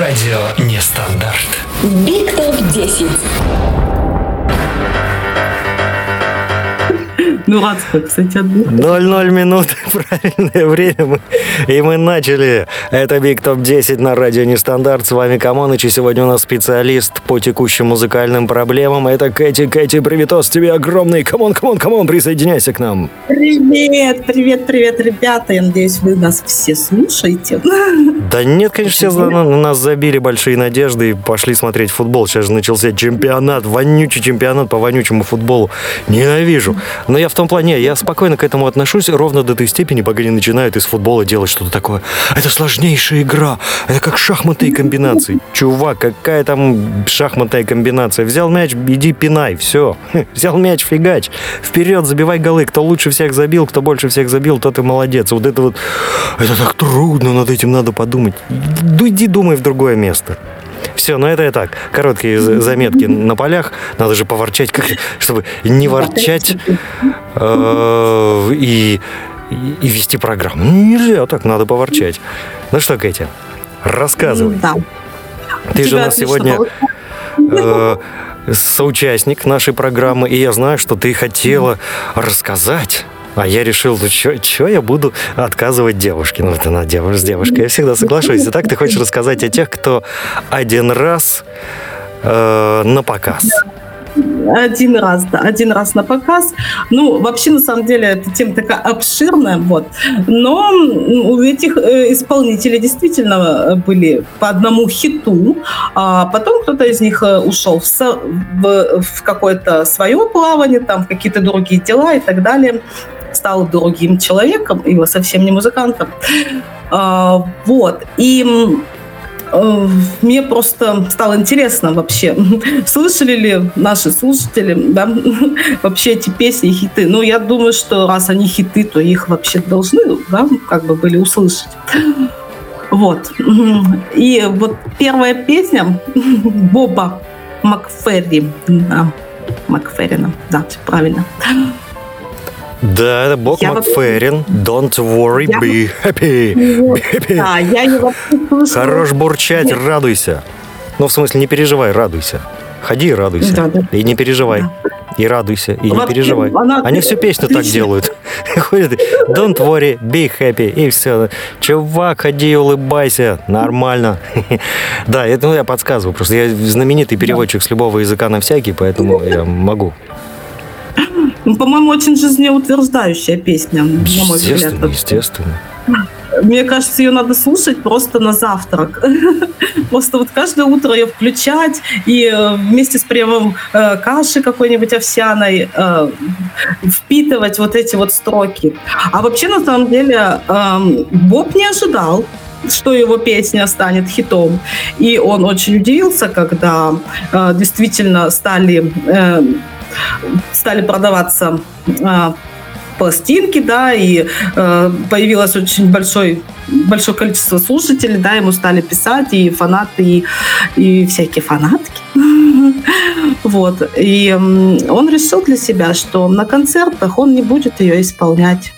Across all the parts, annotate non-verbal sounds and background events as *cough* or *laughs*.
Радио Нестандарт. Биг Топ 10. Ну, адская, кстати, одна. 0-0 минут, правильное время. Мы, и мы начали. Это Биг Топ 10 на радио Нестандарт. С вами Камоныч, и сегодня у нас специалист по текущим музыкальным проблемам. Это Кэти. Кэти, приветос тебе огромный. Come on, come on, come on, присоединяйся к нам. Привет, привет, привет, ребята. Я надеюсь, вы нас все слушаете. Да нет, конечно, все на нас забили большие надежды и пошли смотреть футбол. Сейчас же начался чемпионат, вонючий чемпионат по вонючему футболу. Ненавижу. Но я в том плане, я спокойно к этому отношусь ровно до той степени, пока не начинают из футбола делать что-то такое. Это сложнейшая игра. Это как шахматы и комбинации. Чувак, какая там шахматная комбинация? Взял мяч, иди пинай, все. *laughs* Взял мяч, фигач. Вперед, забивай голы. Кто лучше всех забил, кто больше всех забил, тот и молодец. Вот это вот, это так трудно, над этим надо подумать. Ну, иди думай в другое место. Все, ну это и так. Короткие за- заметки на полях. Надо же поворчать, как, чтобы не ворчать э, и, и, и вести программу. Ну, Нельзя так, надо поворчать. Ну что, Кэти, рассказывай. Да. Ты же у нас сегодня э, соучастник нашей программы, и я знаю, что ты хотела рассказать. А я решил, ну что я буду отказывать девушке? Ну, это на девушка с девушкой. Я всегда соглашусь. Итак, ты хочешь рассказать о тех, кто один раз э, на показ. Один раз, да, один раз на показ. Ну, вообще, на самом деле, эта тема такая обширная, вот. Но у этих э, исполнителей действительно э, были по одному хиту, а потом кто-то из них э, ушел в, в- в какое-то свое плавание, там, в какие-то другие дела и так далее стал другим человеком, его совсем не музыкантом. А, вот. И Мне просто стало интересно вообще, *laughs* слышали ли наши слушатели да, *laughs* вообще эти песни хиты. Ну, я думаю, что раз они хиты, то их вообще должны, да, как бы были услышать. Вот. И вот первая песня *laughs* Боба Макферри. Да, Макферрина, да, правильно. Да, это Я вот- Макферрин. Don't worry, Я be happy. Be happy. Да, я вообще слышала. Хорош бурчать, Нет. радуйся. Ну, в смысле, не переживай, радуйся. Ходи и радуйся. Да, да. И не переживай. И радуйся, и не Вообще, переживай. она Они всю *laughs* песню так делают. *laughs* Ходят, don't worry, be happy, и все. Чувак, ходи улыбайся, нормально. *laughs* Да, это ну, я подсказываю, просто я знаменитый переводчик с любого языка на всякий, поэтому я могу. Ну, по-моему, очень жизнеутверждающая песня, на мой взгляд. Естественно. Мне кажется, ее надо слушать просто на завтрак. *laughs* Просто вот каждое утро ее включать и э, вместе с приемом э, каши какой-нибудь овсяной э, впитывать вот эти вот строки. А вообще, на самом деле, эм, Боб не ожидал, что его песня станет хитом. И он очень удивился, когда э, действительно стали, э, стали продаваться э, пластинки, да, и э, появилось очень большой, большое количество слушателей, да, ему стали писать и фанаты, и, и всякие фанатки. *laughs* Вот. И он решил для себя, что на концертах он не будет ее исполнять.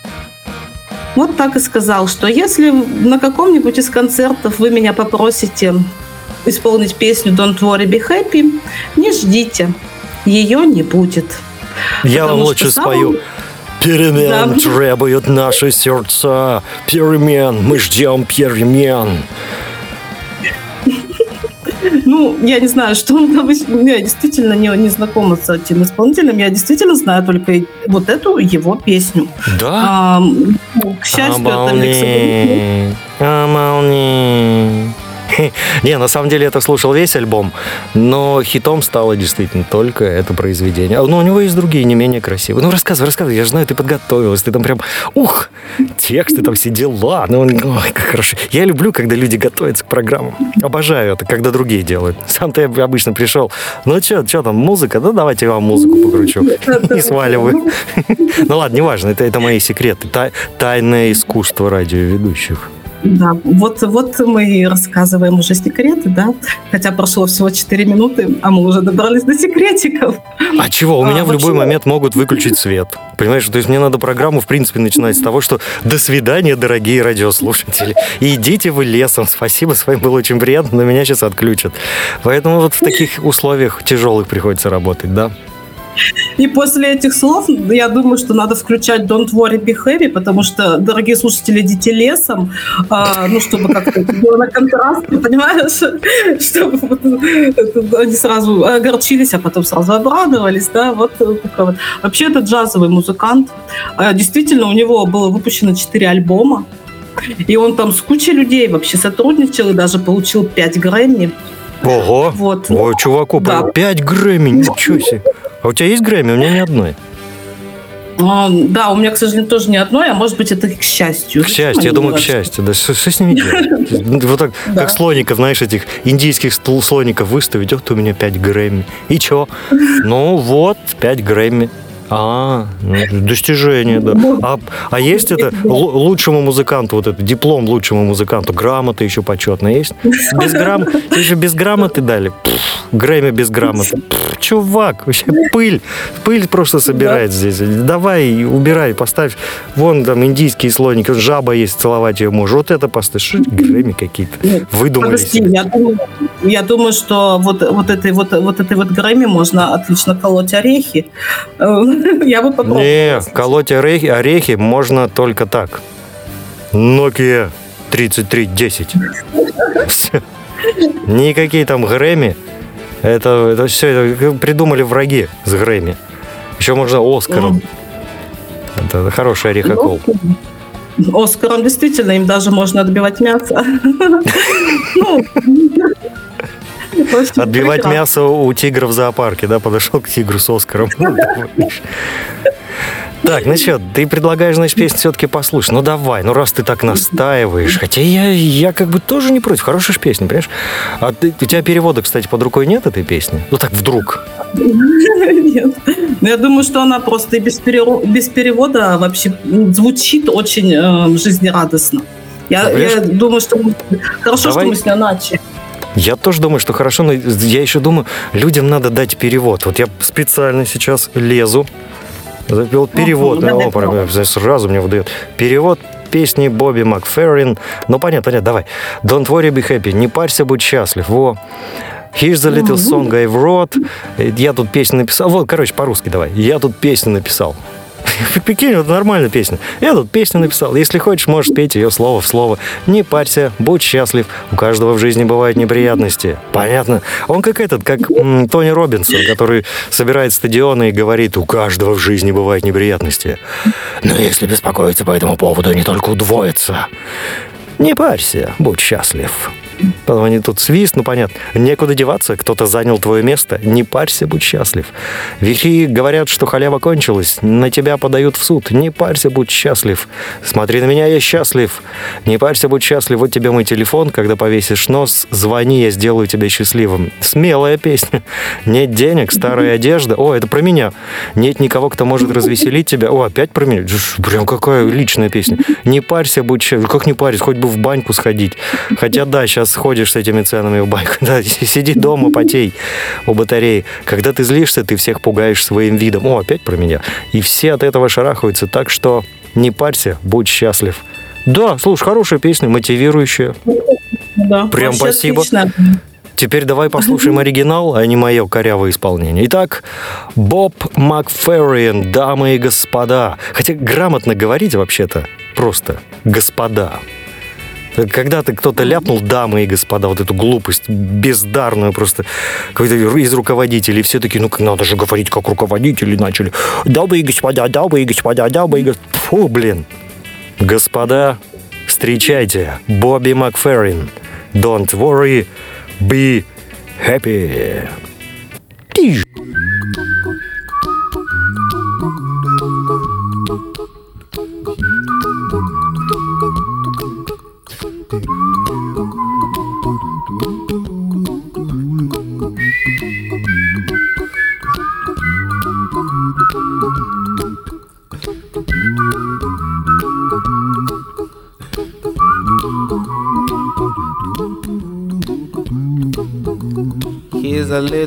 Вот так и сказал, что если на каком-нибудь из концертов вы меня попросите исполнить песню Don't Worry Be Happy, не ждите, ее не будет. Я вам лучше что сам спою. Перемен Да. требуют наши сердца. Перемен, мы ждем перемен. Ну, я не знаю, что он там... Я действительно не, не знакома с этим исполнителем. Я действительно знаю только вот эту его песню. Да? А, к счастью, это микс Обални, обални. *laughs* Не, на самом деле я это слушал весь альбом, но хитом стало действительно только это произведение. А, Но у него есть другие, не менее красивые. Ну, рассказывай, рассказывай, я же знаю, ты подготовилась, ты там прям, ух, тексты там все дела. Ну, ой, как хорошо. Я люблю, когда люди готовятся к программам. Обожаю это, когда другие делают. Сам-то я обычно пришел, ну, что, что там, музыка? Да давайте я вам музыку покручу. *laughs* И сваливаю. *laughs* Ну ладно, неважно, это, мои секреты. Тай- Тайное искусство радиоведущих. Да, вот, вот мы и рассказываем уже секреты, да? Хотя прошло всего 4 минуты, а мы уже добрались до секретиков. А чего? У А, меня в любой вообще- момент могут выключить свет. Понимаешь, то есть мне надо программу, в принципе, начинать с того, что «До свидания, дорогие радиослушатели. И идите вы лесом. Спасибо, с вами было очень приятно, но меня сейчас отключат». Поэтому вот в таких условиях тяжелых приходится работать, да? И после этих слов я думаю, что надо включать Don't Worry Be Happy, потому что, дорогие слушатели, идите лесом, а, ну, чтобы как-то было на контрасте, понимаешь? *laughs* Чтобы вот они сразу огорчились, а потом сразу обрадовались, да, вот вот. Вообще, это джазовый музыкант. А, Действительно, у него было выпущено 4 альбома, и он там с кучей людей вообще сотрудничал и даже получил 5 Грэмми. Ого! Вот. Ой, чуваку, Да. 5 Грэмми, ничего себе. А у тебя есть Грэмми? У меня ни одной. А, Да, у меня, к сожалению, тоже не одной, а может быть, это к счастью. К счастью, я думаю, к счастью. Да что, что с ними делать? Вот так, как слоников, знаешь, этих индийских слоников выставить. Вот у меня 5 Грэмми. И чё? Ну вот, 5 Грэмми. А, ну, достижение, да. А, а есть это лу- лучшему музыканту, вот это диплом лучшему музыканту, грамота еще почетная есть? Без грам... Ты же без грамоты дали. Пф, Грэмми без грамоты. Пф, чувак, вообще пыль. Пыль просто собирает здесь. Давай, убирай, поставь. Вон там индийские слоники, жаба есть, целовать ее можешь. Вот это поставь. Грэмми какие-то. Выдумали Подожди, я думаю, я думаю, что вот, вот, этой, вот, вот этой вот Грэмми можно отлично колоть орехи. *laughs* Я бы попробовала. Не, колоть орехи, орехи можно только так. Nokia 3310. Всё. *laughs* Никакие там Грэмми. Это, это все это придумали враги с Грэмми. Еще можно Оскаром. Это хороший орехокол. Оскаром действительно им даже можно отбивать мясо. *laughs* Ну, Отбивать мясо у тигра в зоопарке, да, подошел к тигру с Оскаром. Так, ну что, ты предлагаешь, значит, песню все-таки послушать. Ну давай, ну раз ты так настаиваешь. Хотя я, я как бы тоже не против. Хорошая ж песня, понимаешь? А ты- у тебя перевода, кстати, под рукой нет этой песни? Ну так вдруг. Нет. Ну, Я думаю, что она просто и без, переро- без перевода вообще звучит очень э, жизнерадостно. Я, А, я думаю, что хорошо, Давай- что мы с ней начали. Я тоже думаю, что хорошо, но я еще думаю, людям надо дать перевод. Вот я специально сейчас лезу, запил перевод. Ага, давай, О, прям, сразу мне выдает. Перевод песни Бобби Макферрин. Ну, понятно, понятно, давай. Don't worry, be happy. Не парься, будь счастлив. Во. Here's the little song I wrote. Я тут песню написал. Вот, короче, по-русски давай. Я тут песню написал. *laughs* Прикинь, вот нормальная песня. Я тут песню написал. Если хочешь, можешь петь ее слово в слово. Не парься, будь счастлив. У каждого в жизни бывают неприятности. Понятно? Он как этот, как м, Тони Робинсон, который собирает стадионы и говорит, у каждого в жизни бывают неприятности. Но если беспокоиться по этому поводу, они только удвоятся. Не парься, будь счастлив. Потом они тут свист, ну понятно. Некуда деваться, кто-то занял твое место. Не парься, будь счастлив. Вихи говорят, что халява кончилась. На тебя подают в суд. Не парься, будь счастлив. Смотри на меня, я счастлив. Не парься, будь счастлив. Вот тебе мой телефон. Когда повесишь нос, звони, я сделаю тебя счастливым. Смелая песня. Нет денег, старая одежда. О, это про меня. Нет никого, кто может развеселить тебя. О, опять про меня. Прям какая личная песня. Не парься, будь счастлив. Как не парься, хоть бы в баньку сходить. Хотя да, сейчас сходишь с этими ценами в баньку. *laughs* Да, сиди дома, потей у батареи. Когда ты злишься, ты всех пугаешь своим видом. О, опять про меня. И все от этого шарахаются. Так что не парься, будь счастлив. Да, слушай, хорошая песня, мотивирующая. Да, Прям спасибо. отлично. Теперь давай послушаем оригинал, а не мое корявое исполнение. Итак, Боб Макферриен, дамы и господа. Хотя грамотно говорить вообще-то просто господа. Когда-то кто-то ляпнул дамы и господа, вот эту глупость бездарную просто какой-то из руководителей. Все таки ну надо же говорить, как руководители начали. Дамы и господа, дамы и господа, дамы и господа. Фу, блин. Господа, встречайте, Бобби Макферрин. Don't worry, be happy.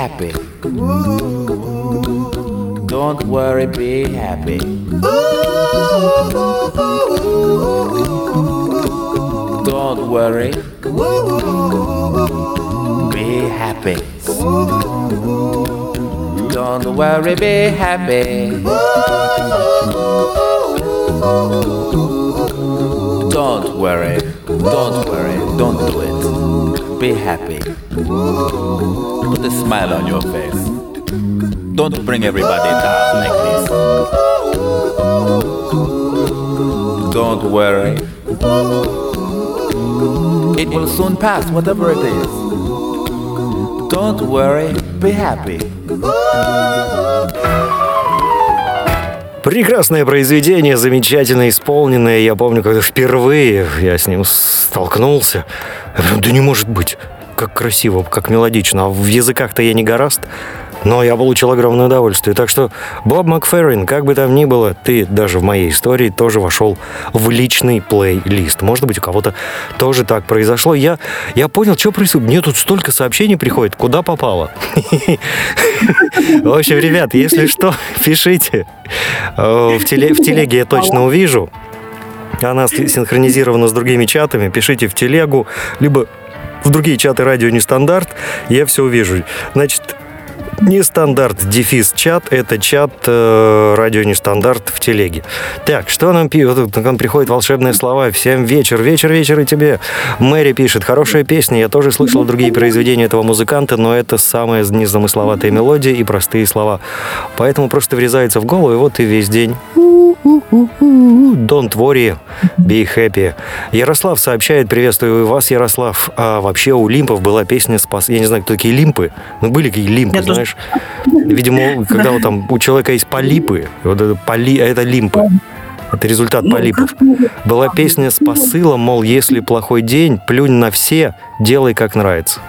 Happy. Don't worry, be happy. Don't worry. Be happy. Don't worry, be happy. Don't worry. Don't worry. Don't do it. Be happy. Put a smile on your face. Don't bring everybody down like this. Don't worry. It will soon pass, whatever it is. Don't worry, be happy. Прекрасное произведение, замечательно исполненное. Я помню, когда впервые я с ним столкнулся. Да не может быть. Как красиво, как мелодично. А в языках-то я не гораст. Но я получил огромное удовольствие. Так что, Боб Макферрин, как бы там ни было, ты даже в моей истории тоже вошел в личный плейлист. Может быть, у кого-то тоже так произошло. Я, я понял, что происходит. Мне тут столько сообщений приходит, куда попало. В общем, ребят, если что, пишите. Э, В теле- в телеге я точно увижу. Она синхронизирована с другими чатами. Пишите в телегу, либо в другие чаты радио нестандарт. Я все увижу. Значит, Нестандарт, дефис чат, это чат э, радио Нестандарт в телеге. Так, что нам пишет? Вот Нам приходят волшебные слова. Всем вечер, вечер, вечер и тебе. Мэри пишет, хорошая песня. Я тоже слышал другие произведения этого музыканта, но это самая незамысловатая мелодия и простые слова. Поэтому просто врезается в голову, и вот и весь день. Don't worry, be happy. Ярослав сообщает, приветствую вас, Ярослав. А вообще у Лимпов была песня «Спас». Я не знаю, кто такие Лимпы. Ну, были какие Лимпы, Я тоже. Знаешь. Видимо, когда вот там у человека есть полипы, вот это, поли, а это Лимпы. Это результат Ну, полипов. Была песня с посылом, мол, если плохой день, плюнь на все, делай как нравится.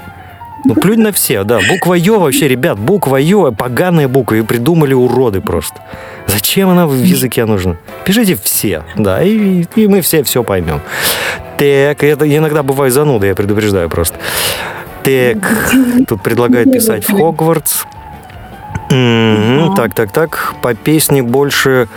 Ну, плюнь на все, да. Буква Ё вообще, ребят, буква Ё, поганая буква, ее придумали уроды просто. Зачем она в языке нужна? Пишите все, да, и, и мы все все поймем. Так, это иногда бывает зануда, я предупреждаю просто. Так, тут предлагают писать в Хогвартс. Мгм, Так, так, так. По песне больше...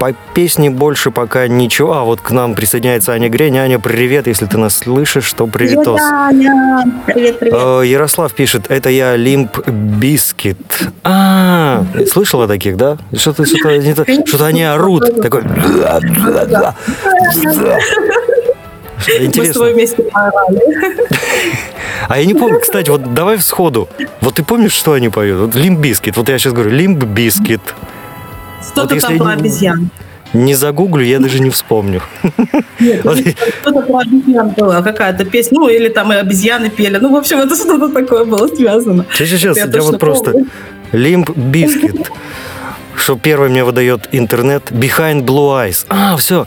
По песне больше пока ничего. А, вот к нам присоединяется Аня Грень. Аня, привет, если ты нас слышишь, то приветос. Аня. Привет, привет. Э, Ярослав пишет, это я Limp Bizkit. А, слышала таких, да? Что-то что они, что они орут. Такой... Мы с тобой Интересно. вместе поорали. *laughs* А я не помню, кстати, вот давай сходу. Вот ты помнишь, что они поют? Вот Limp Bizkit. Вот я сейчас говорю, Limp Bizkit. Что-то если там про обезьян. Не загуглю, я даже не вспомню. Вот и- Что-то про обезьян было, какая-то песня. Ну, или там и обезьяны пели. Ну, в общем, это что-то такое было связано. Сейчас, Я я точно вот просто... Limp Bizkit. Что первый мне выдает интернет. Behind Blue Eyes. А, все.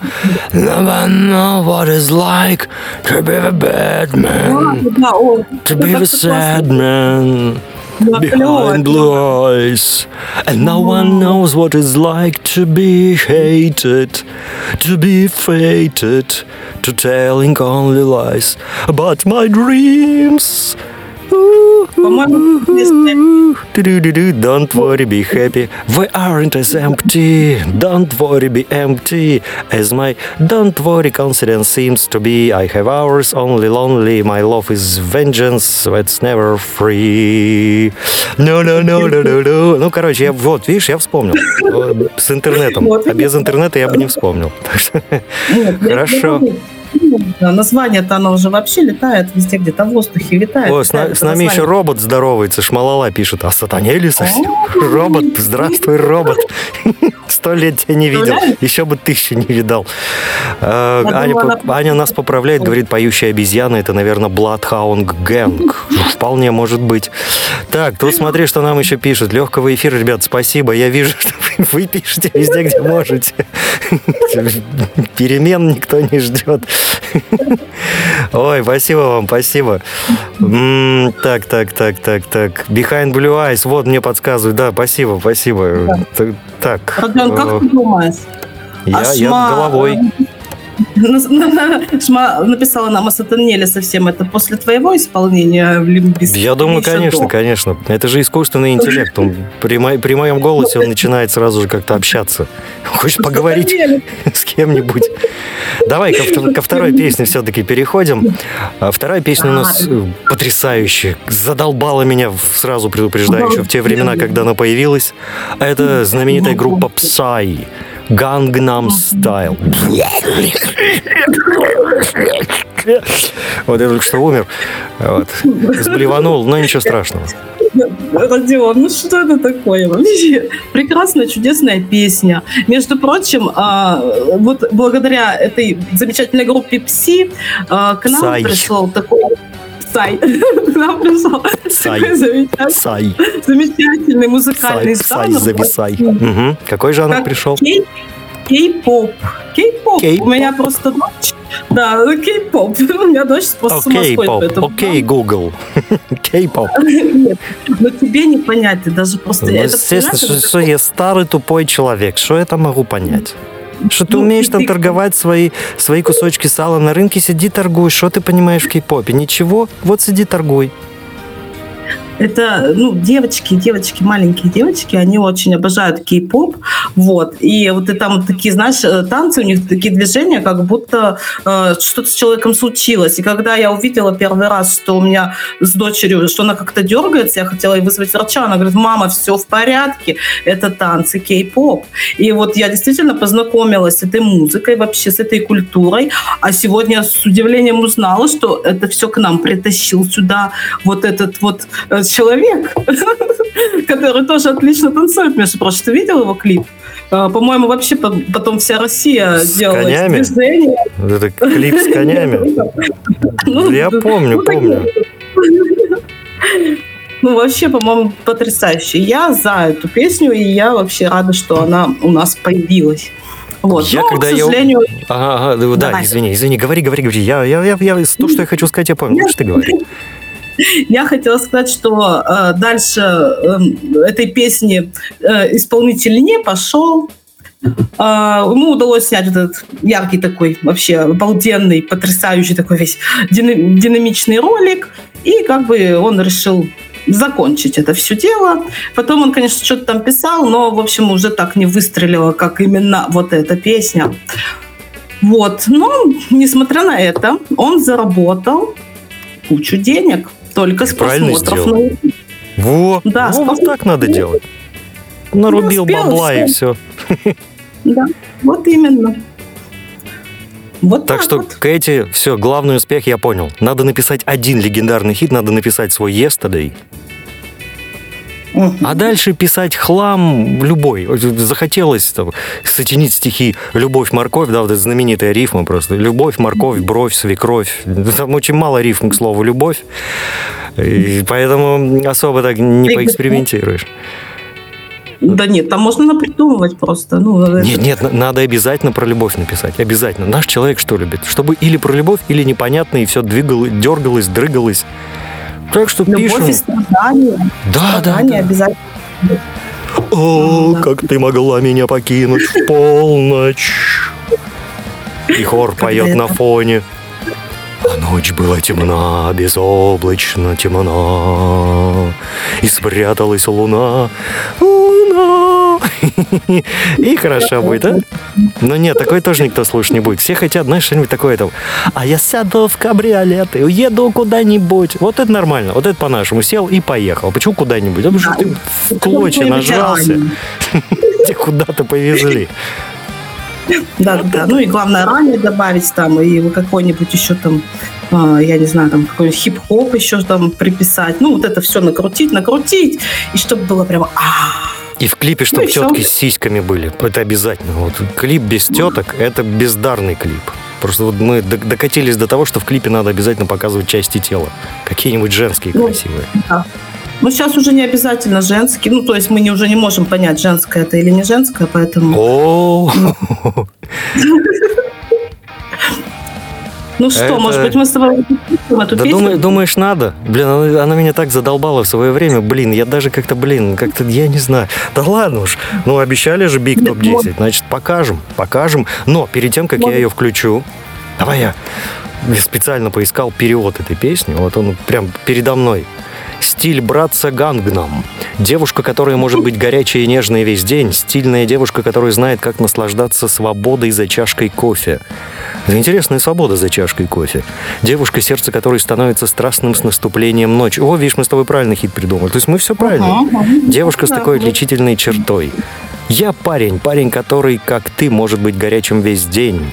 Never know what it's like to be a bad А, man. да, о, To это be так a классно. sad man. Да, клёво. Behind blue eyes. And no one knows what it's like to be hated, to be fated, to telling only lies about my dreams. По-моему, Don't worry, be happy. We aren't as empty. Don't worry, be empty. As my don't worry confidence seems to be. I have hours only lonely. My love is vengeance that's never free. No, no, no, no, no, no. Ну, короче, я, вот, видишь, я вспомнил. С интернетом. А без интернета я бы не вспомнил. Хорошо. Да, Название-то оно уже вообще летает везде, где-то в воздухе витает. О, с, на- летает с нами это еще робот здоровается, Шмалала пишет, а сатанели совсем? Робот, здравствуй, робот. *laughs* Сто лет тебя не видел, еще бы тысячу не видал. Я Аня, нас поправляет, говорит, поющая обезьяна, это, наверное, Bloodhound Gang. Вполне может быть. Так, тут смотри, что нам еще пишут. Легкого эфира, ребят, спасибо. Я вижу, что *laughs* вы, пишете везде, где можете. *laughs* Перемен никто не ждет. *laughs* Ой, спасибо вам, спасибо. Так, так, так, так, так. Behind Blue Eyes, вот мне подсказывают. Да, спасибо, спасибо. Так, Родион, как э, ты думаешь? я, я головой. Шма написала нам о Сатанеле совсем. Это после твоего исполнения в Лимбиске? Я думаю, конечно, до? конечно. Это же искусственный интеллект. Он при, мо- при моем голосе он начинает сразу же как-то общаться. Хочешь поговорить Сатанеле. *laughs* с кем-нибудь? Давай ко, ко второй песне все-таки переходим. А Вторая песня у нас э, потрясающая. Задолбала меня, сразу предупреждаю, еще в те времена, когда она появилась. А Это знаменитая группа Psy. Gangnam Style. Вот я только что умер. Вот. Сблеванул, но ничего страшного. Родион, ну что это такое вообще? Прекрасная, чудесная песня. Между прочим, а, вот благодаря этой замечательной группе Пси а, к нам Psy. пришел такой... Сай. К *laughs* нам пришел Psy. такой замечательный, Сай. замечательный музыкальный Сай, жанр. зависай. Мгм. Какой жанр Как пришел? кей- Кей-поп. Кей-поп. Кей-поп. У меня просто дочь. Да, ну, кей-поп. *laughs* У меня дочь просто с ума Окей, сходит по поп. этому. Окей, Google. *laughs* Кей-поп. Нет, но тебе не понять, ты даже просто... Ну, это, естественно, что, что я старый тупой человек. Что я там могу понять? Что ты Ну, умеешь там ты- торговать свои, свои кусочки сала на рынке, сиди торгуй. Что ты понимаешь в кей-попе? Ничего, вот сиди торгуй. Это, ну, девочки, девочки, маленькие девочки, они очень обожают кей-поп, вот, и вот и там такие, знаешь, э, танцы, у них такие движения, как будто э, что-то с человеком случилось. И когда я увидела первый раз, что у меня с дочерью, что она как-то дергается, я хотела ей вызвать врача, она говорит, мама, все в порядке, это танцы кей-поп. И вот я действительно познакомилась с этой музыкой, вообще с этой культурой, а сегодня с удивлением узнала, что это все к нам притащил сюда вот этот вот человек, *laughs* который тоже отлично танцует, между прочим. Ты видел его клип? А, По-моему, вообще по- потом вся Россия С делала конями? движения. Это клип с конями. *laughs* Ну, Я помню, Ну, помню. *laughs* Ну, вообще, по-моему, потрясающе. Я за эту песню, и я вообще рада, что она у нас появилась. Вот. Я Но, когда к я- сожалению, Ага, ага, да, да, Давай. извини, извини, говори, говори, говори. Я, я, я, я то, что я хочу сказать, я понял. Что ты говоришь? *laughs* Я хотела сказать, что э, дальше э, этой песни э, исполнитель не пошел. Э, ему удалось снять этот яркий такой, вообще обалденный, потрясающий такой весь дина- динамичный ролик. И как бы он решил закончить это все дело. Потом он, конечно, что-то там писал, но, в общем, уже так не выстрелило, как именно вот эта песня. Вот. Но, несмотря на это, он заработал кучу денег только с Правильно просмотров сделал. на. Во, Да, во, вот так надо делать. Нарубил успел, бабла и всё. все. Да, вот именно. Вот Так так, что, вот. Кэти, все, главный успех я понял. Надо написать один легендарный хит, надо написать свой Yesterday. А дальше писать хлам любой. Захотелось там, сочинить стихи «Любовь, морковь», да, вот эта знаменитая рифма просто. «Любовь, морковь, бровь, свекровь». Там очень мало рифм к слову «любовь», и поэтому особо так не поэкспериментируешь. Да нет, там можно напридумывать просто. Ну, это- Нет, нет, на- надо обязательно про любовь написать. Обязательно. Наш человек что любит? Чтобы или про любовь, или непонятно, и все двигалось, дергалось, дрыгалось. Так что Любовь пишем. и страдания. Да, да, Страдания да. обязательно. О, Да. как ты могла меня покинуть в полночь. И хор поет на фоне. А ночь была темна, безоблачно темна, И спряталась луна, луна. И хорошо будет, а? Но нет, такой тоже никто слушать не будет. Все хотят, знаешь, что-нибудь такое там. А я сяду в кабриолет и уеду куда-нибудь. Вот это нормально, вот это по-нашему. Сел и поехал. Почему куда-нибудь? Потому что ты в клочья нажрался, тебя *laughs* куда-то повезли. Да, да. Ну и главное ранее добавить там и какой-нибудь еще там, а, я не знаю, там какой-нибудь хип-хоп еще там приписать. Ну вот это все накрутить, накрутить, и чтобы было прямо а И в клипе, Ну чтобы всё. тетки с сиськами были. Это обязательно. Вот клип без теток – это бездарный клип. Просто вот мы докатились до того, что в клипе надо обязательно показывать части тела. Какие-нибудь женские Ну, красивые. Ну, сейчас уже не обязательно женский. Ну, то есть мы не, уже не можем понять, женское это или не женское, поэтому... О, Ну что, это- может быть, мы с тобой эту да песню? думаю- думаешь, надо? Блин, она, она меня так задолбала в свое время. Блин, я даже как-то, блин, как-то, я не знаю. Да ладно уж. Ну, обещали же Биг Топ 10. Значит, покажем, покажем. Но перед тем, как я ее включу, давай я специально поискал перевод этой песни. Вот он прям передо мной. Стиль братца Гангнам. Девушка, которая может быть горячей и нежной весь день. Стильная девушка, которая знает, как наслаждаться свободой за чашкой кофе. Интересная свобода за чашкой кофе. Девушка, сердце которой становится страстным с наступлением ночи. О, видишь, мы с тобой правильный хит придумали. То есть мы все правильно. Ага. Девушка с такой отличительной чертой. Я парень, парень, который, как ты, может быть горячим весь день.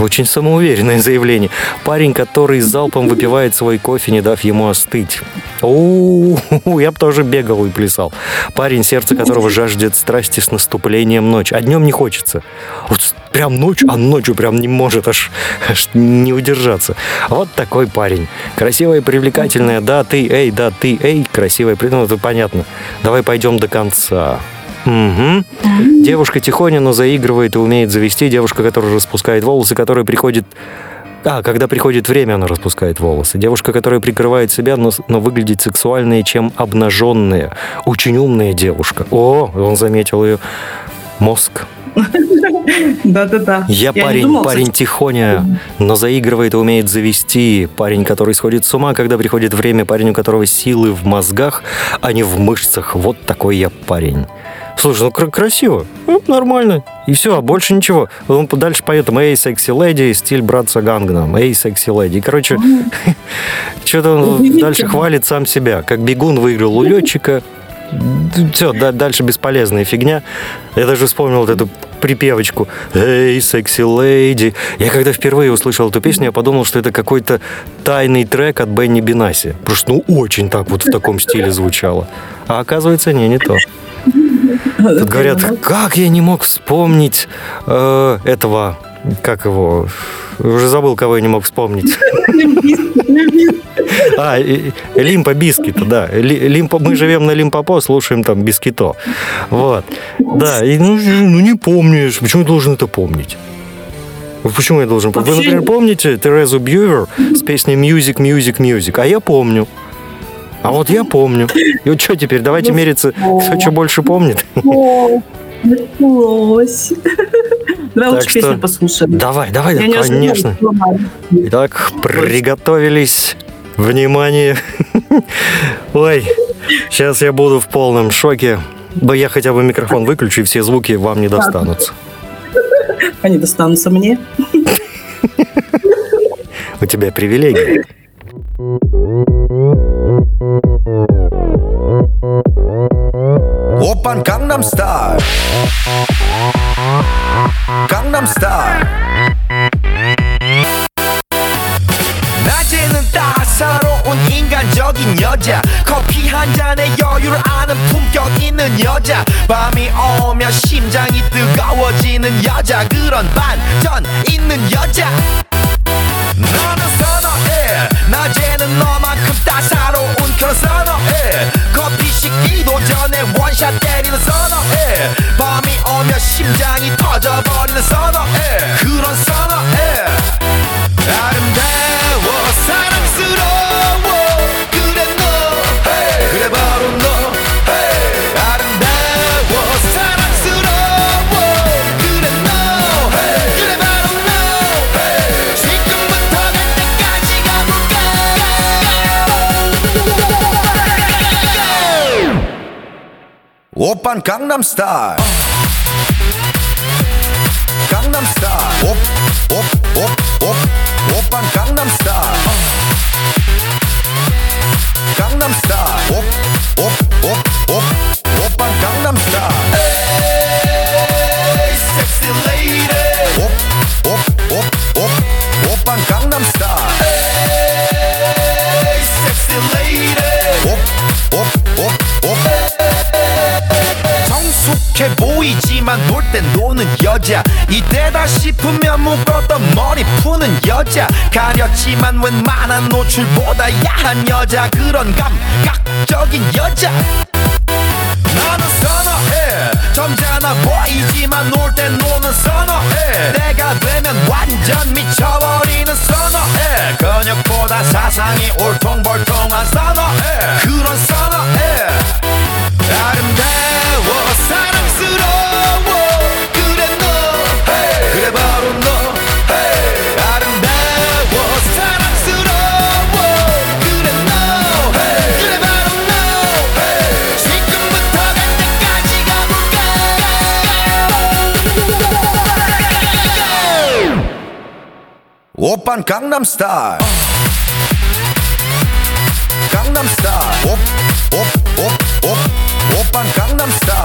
Очень самоуверенное *laughs* заявление. Парень, который залпом выпивает свой кофе, не дав ему остыть. у *laughs* я бы тоже бегал и плясал. Парень, сердце которого *laughs* жаждет страсти с наступлением ночи. А днем не хочется. Вот прям ночь, а ночью прям не может аж, аж не удержаться. Вот такой парень. Красивая и привлекательная. Да, ты, эй, да, ты, эй. Красивая, ну, это понятно. Давай пойдем до конца. Мгм. Девушка тихоня, но заигрывает и умеет завести. Девушка, которая распускает волосы, которая приходит... А, когда приходит время, она распускает волосы. Девушка, которая прикрывает себя, но, но выглядит сексуальнее, чем обнаженная. Очень умная девушка. О, он заметил ее. Мозг. Да-да-да. Я, парень, парень тихоня, но заигрывает и умеет завести. Парень, который сходит с ума, когда приходит время. Парень, у которого силы в мозгах, а не в мышцах. Вот такой я парень. Слушай, ну кр- красиво, ну, нормально. И все, а больше ничего. Он дальше поет там «Эй, секси леди», стиль братца Гангнам, «Эй, секси леди». Короче, *laughs* что-то он дальше хвалит сам себя. Как бегун выиграл у летчика. Все, дальше бесполезная фигня. Я даже вспомнил вот эту припевочку «Эй, секси леди». Я когда впервые услышал эту песню, я подумал, что это какой-то тайный трек от Бенни Бинаси. Потому что ну очень так вот в таком стиле звучало. А оказывается, не, не то. Тут говорят, как я не мог вспомнить э, этого, как его, уже забыл, кого я не мог вспомнить. А, Лимпа Бискита, да. Ли- Лимпа, мы живем на Лимпопо, слушаем там Бискито. Вот. Да, и ну, ну не помнишь. Почему я должен это помнить? Почему я должен помнить? Вы, например, помните Терезу Бьювер с песней «Music, Music, Music»? А я помню. А вот я помню. И вот что теперь? Давайте Ну, мериться, кто что больше помнит. О, началось. Давай Так лучше что- песню послушаем. Давай, давай, Я конечно. Итак, приготовились. Внимание. Ой, сейчас я буду в полном шоке. Да я хотя бы микрофон выключу, и все звуки вам не достанутся. Они достанутся мне. У тебя привилегии. 오빤 강남스타일. 강남스타일. 낮에는 따사로운 인간적인 여자. 커피 한 잔에 여유를 아는 품격 있는 여자. 밤이 오면 심장이 뜨거워지는 여자. 그런 반전 있는 여자. 너는 선어해. 낮에는 너만큼 따사로운 그런 선어해. 커피 식기도 전에 원샷 때리는 선어해. 밤이 오면 심장이 터져버리는 선어해. 그런 선어해. 아름다워 오빤 강남스타일 강남스타일 옵옵옵옵 오빤 강남스타일 강남스타일 옵옵옵옵 오빤 강남스타일 성숙해 보이지만 놀 땐 노는 여자. 이때다 싶으면 묶었던 머리 푸는 여자. 가렸지만 웬만한 노출보다 야한 여자. 그런 감각적인 여자. 나는 선어해. 점잖아 보이지만 놀 땐 노는 선어해. 내가 되면 완전 미쳐버리는 선어해. 근육보다 사상이 울퉁불퉁한 선어해. 그런 선어해. 아름다워 사랑 오빤 강남스타일 강남스타일 옵옵옵옵 오빤 강남스타일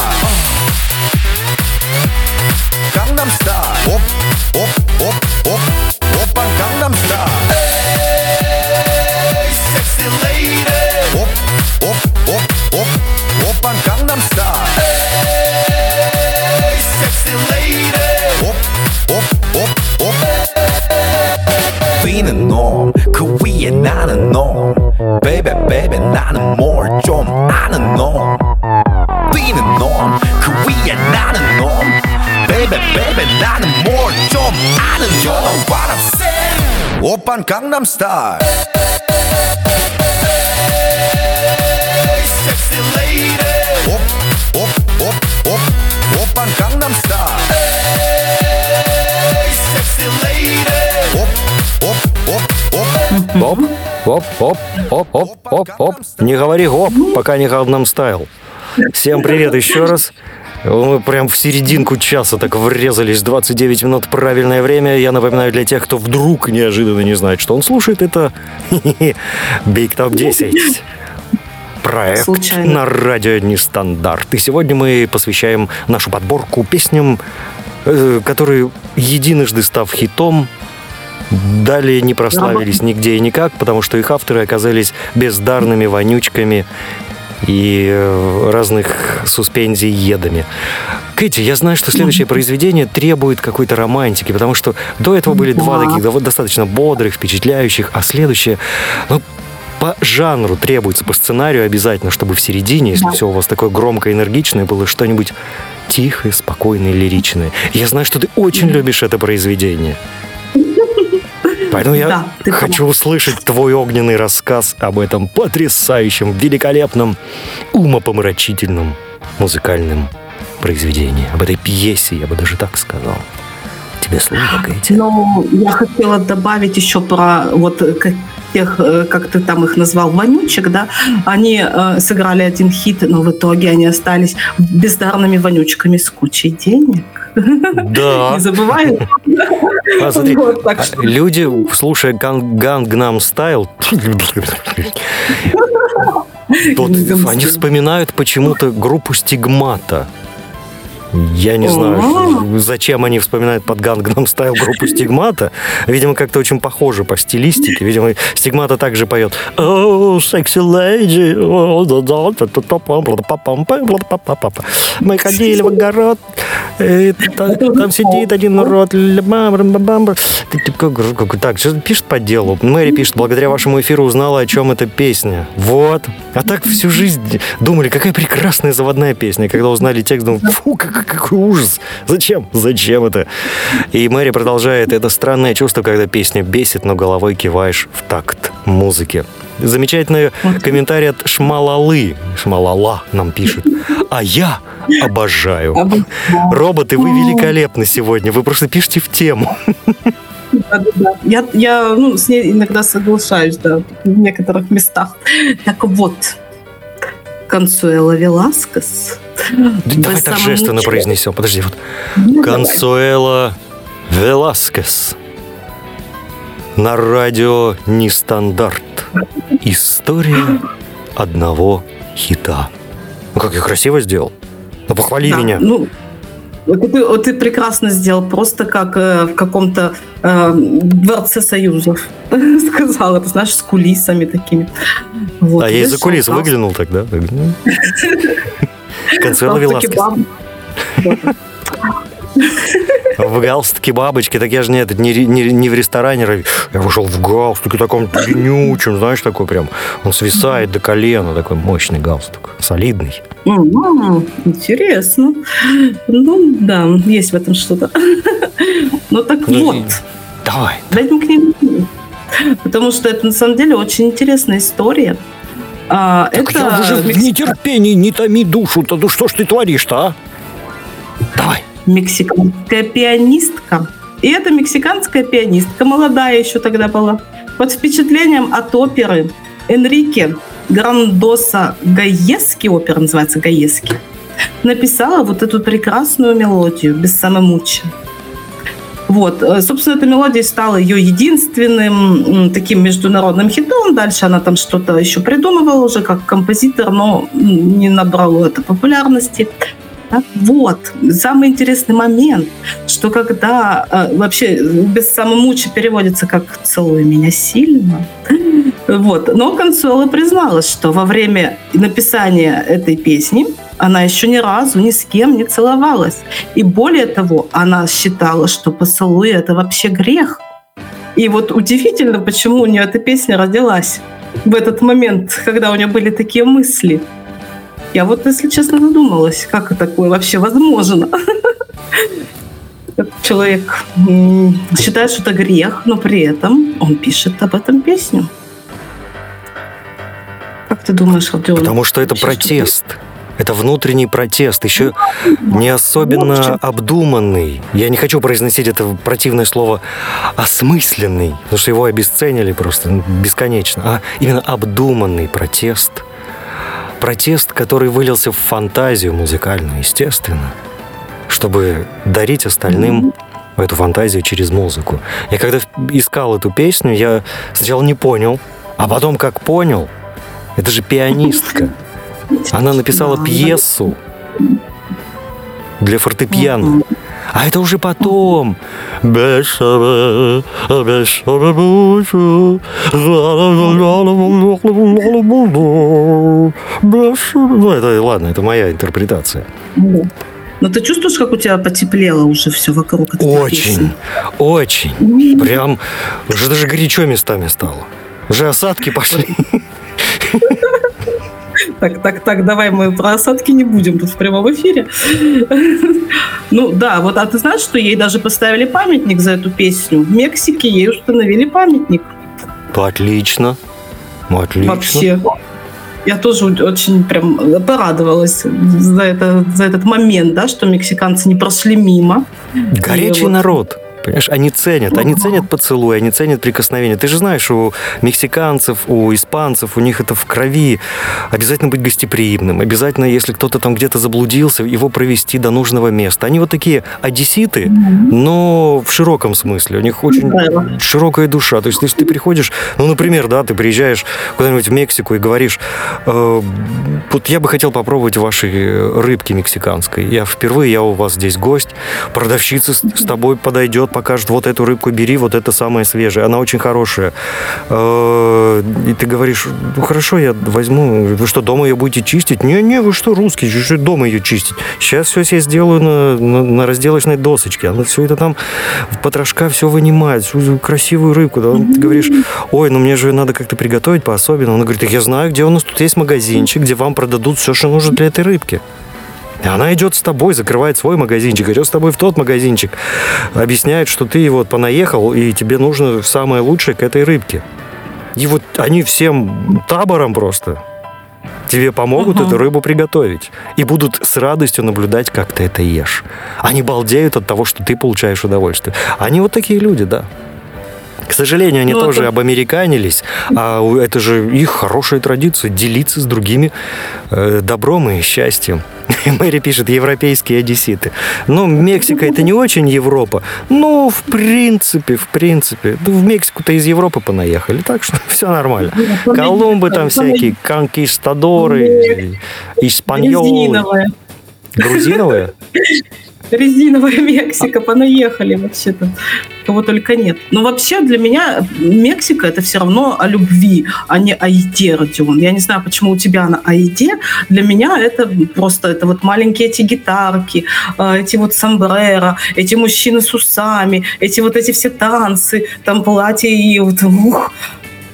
강남스타일 옵옵옵옵 오빤 강남스타일 뛰는 놈 그 위에 나는 놈. 베이베 베이베 나는 뭘 좀 아는 놈. 뛰는 놈 그 위에 나는 놈. 베이베 베이베 나는 뭘 좀 아는 놈. What I'm saying. 오빤 강남스타일 Оп, оп, оп, оп, оп, оп, оп. Не говори гоп, пока не Gangnam Style. Всем привет еще раз. Мы прям в серединку часа так врезались. 29 минут правильное время. Я напоминаю для тех, кто вдруг неожиданно не знает, что он слушает, это *laughs* Big Top 10 проект Случайно. на радио Нестандарт. И сегодня мы посвящаем нашу подборку песням, э, которые, единожды став хитом, далее не прославились нигде и никак, потому что их авторы оказались бездарными вонючками и э, разных суспензий едами. Кэти, я знаю, что следующее *laughs* произведение требует какой-то романтики, потому что до этого были два таких достаточно бодрых, впечатляющих, а следующее, ну, по жанру требуется, по сценарию обязательно, чтобы в середине, если Да. все у вас такое громко энергичное, было что-нибудь тихое, спокойное, лиричное. Я знаю, что ты очень любишь это произведение. Поэтому я Да, хочу услышать твой огненный рассказ об этом потрясающем, великолепном, умопомрачительном музыкальном произведении. Об этой пьесе, я бы даже так сказал. Тебе слово, Кэти. Ну, я хотела добавить еще про вот э, как- тех, э, как ты там их назвал, вонючек, да, они э, сыграли один хит, но в итоге они остались бездарными вонючками с кучей денег. Да. *laughs* Не забывай. А, смотри, *laughs* Вот, так а, что- люди, слушая Ган- Гангнам *laughs* Стайл, они вспоминают почему-то группу Стигмата. Я не знаю, зачем они вспоминают под Гангнам Стайл группу Стигмата. Видимо, как-то очень похоже по стилистике. Видимо, Стигмата также поет «Oh, sexy lady». oh, да, да, та, та, та, пам, бла, па, пам, пам, бла, па, па, па, па». Мы ходили в огород, та- там сидит один урод. Так, что пишет по делу. Мэри пишет, благодаря вашему эфиру узнала, о чем эта песня. Вот. А так всю жизнь думали, какая прекрасная заводная песня. Когда узнали текст, думали, фу, как- какой ужас. Зачем? Зачем это? И Мэри продолжает, это странное чувство, когда песня бесит, но головой киваешь в такт музыки. Замечательный комментарий от Шмалалы. Шмалала нам пишет. А я обожаю. Роботы, вы великолепны сегодня. Вы просто пишете в тему. Да-да-да. Я, я ну, с ней иногда соглашаюсь, да, в некоторых местах. Так вот, Консуэла Веласкес. Давай торжественно произнесем. Подожди, вот. Консуэла Веласкес. На радио Нестандарт. История одного хита. Ну, как я красиво сделал. Ну, похвали Да, меня. Ну, вот ты, вот ты прекрасно сделал, просто как э, в каком-то э, дворце союзов. *laughs* Сказал, это знаешь, с кулисами такими. Вот, а я из-за кулис класс. выглянул тогда. *laughs* Консуэла Веласкес. *laughs* В галстуке бабочки, так я же не, этот, не, не, не в ресторане, ра- я вышел в галстуке таком длиннючем, знаешь, такой прям, он свисает до колена, такой мощный галстук, солидный. М, Интересно. Ну, да, есть в этом что-то. *laughs* Ну так Ну, вот, Давай. дадим книгу. Потому что это на самом деле очень интересная история. А, Так это я уже в нетерпении, не томи душу-то, ну что ж ты творишь-то, а? Давай. мексиканская пианистка. И эта мексиканская пианистка, молодая еще тогда была, под впечатлением от оперы Энрике Грандоса Гаески, опера называется Гаески, написала вот эту прекрасную мелодию без самомучия. Вот, э, собственно, эта мелодия стала ее единственным таким международным хитом. Дальше она там что-то еще придумывала уже как композитор, но не набрало это популярности. Так вот, самый интересный момент, что когда э, вообще без самомучи переводится как «целуй меня сильно», вот. Но Консуэла призналась, что во время написания этой песни она еще ни разу ни с кем не целовалась. И более того, она считала, что поцелуй – это вообще грех. И вот удивительно, почему у нее эта песня родилась в этот момент, когда у нее были такие мысли. Я вот, если честно, задумалась, как такое вообще возможно. Человек считает, что это грех, но при этом он пишет об этом песню. Как ты думаешь, Родион? Потому что это протест. Это внутренний протест, еще не особенно обдуманный. Я не хочу произносить это противное слово осмысленный, потому что его обесценили просто бесконечно, а именно обдуманный протест. Протест, который вылился в фантазию музыкальную, естественно, чтобы дарить остальным эту фантазию через музыку. Я когда искал эту песню, я сначала не понял, а потом как понял, это же пианистка. *laughs* Она написала пьесу для фортепиано. А это уже потом. Ну, это ладно, это моя интерпретация. Но ты чувствуешь, как у тебя потеплело уже все вокруг? Очень, песни? очень. Прям уже даже горячо местами стало. Уже осадки пошли. *laughs* Так, так, так, давай мы про осадки не будем тут в прямом эфире. Ну да, вот, а ты знаешь, что ей даже поставили памятник за эту песню? В Мексике ей установили памятник. Отлично. Отлично. Вообще. Я тоже очень прям порадовалась за, это, за этот момент, да, что мексиканцы не прошли мимо. Горячий вот... народ. Понимаешь, они ценят, они ценят поцелуй, они ценят прикосновение. Ты же знаешь, у мексиканцев, у испанцев, у них это в крови. Обязательно быть гостеприимным, обязательно, если кто-то там где-то заблудился, его провести до нужного места. Они вот такие одесситы, но в широком смысле. У них очень широкая душа. То есть, если ты приходишь, ну, например, да, ты приезжаешь куда-нибудь в Мексику и говоришь, э, вот я бы хотел попробовать ваши рыбки мексиканской. Я впервые, я у вас здесь гость, продавщица с тобой подойдет, покажет, вот эту рыбку бери, вот это самая свежая, она очень хорошая. Э, и ты говоришь, ну хорошо, я возьму, вы что, дома ее будете чистить? Не-не, вы что, русские, что дома ее чистить? Сейчас все себе сделаю на, на, на разделочной досочке. Она все это там потрошка все вынимает, всю красивую рыбку. Да? Ты говоришь, ой, ну мне же надо как-то приготовить по-особенному. Он говорит, я знаю, где у нас тут есть магазинчик, где вам продадут все, что нужно для этой рыбки. И она идет с тобой, закрывает свой магазинчик, идет с тобой в тот магазинчик, объясняет, что ты вот понаехал, и тебе нужно самое лучшее к этой рыбке. И вот они всем табором просто тебе помогут uh-huh. эту рыбу приготовить. И будут с радостью наблюдать, как ты это ешь. Они балдеют от того, что ты получаешь удовольствие. Они вот такие люди, да. К сожалению, они ну, тоже это... обамериканились, а это же их хорошая традиция делиться с другими э, добром и счастьем. *laughs* Мэри пишет, европейские одесситы. Ну, Мексика это не очень Европа. Ну, в принципе, в принципе. Ну, в Мексику-то из Европы понаехали, так что *laughs* все нормально. Колумбы там всякие, конкистадоры, испаньолы. Грузиновые? Резиновая *laughs* Мексика, понаехали вообще-то. Кого только нет. Но вообще для меня Мексика это все равно о любви, а не о еде, Родион. Я не знаю, почему у тебя она о еде. Для меня это просто это вот маленькие эти гитарки, а, эти вот сомбреро, эти мужчины с усами, эти вот эти все танцы, там платья и вот ух.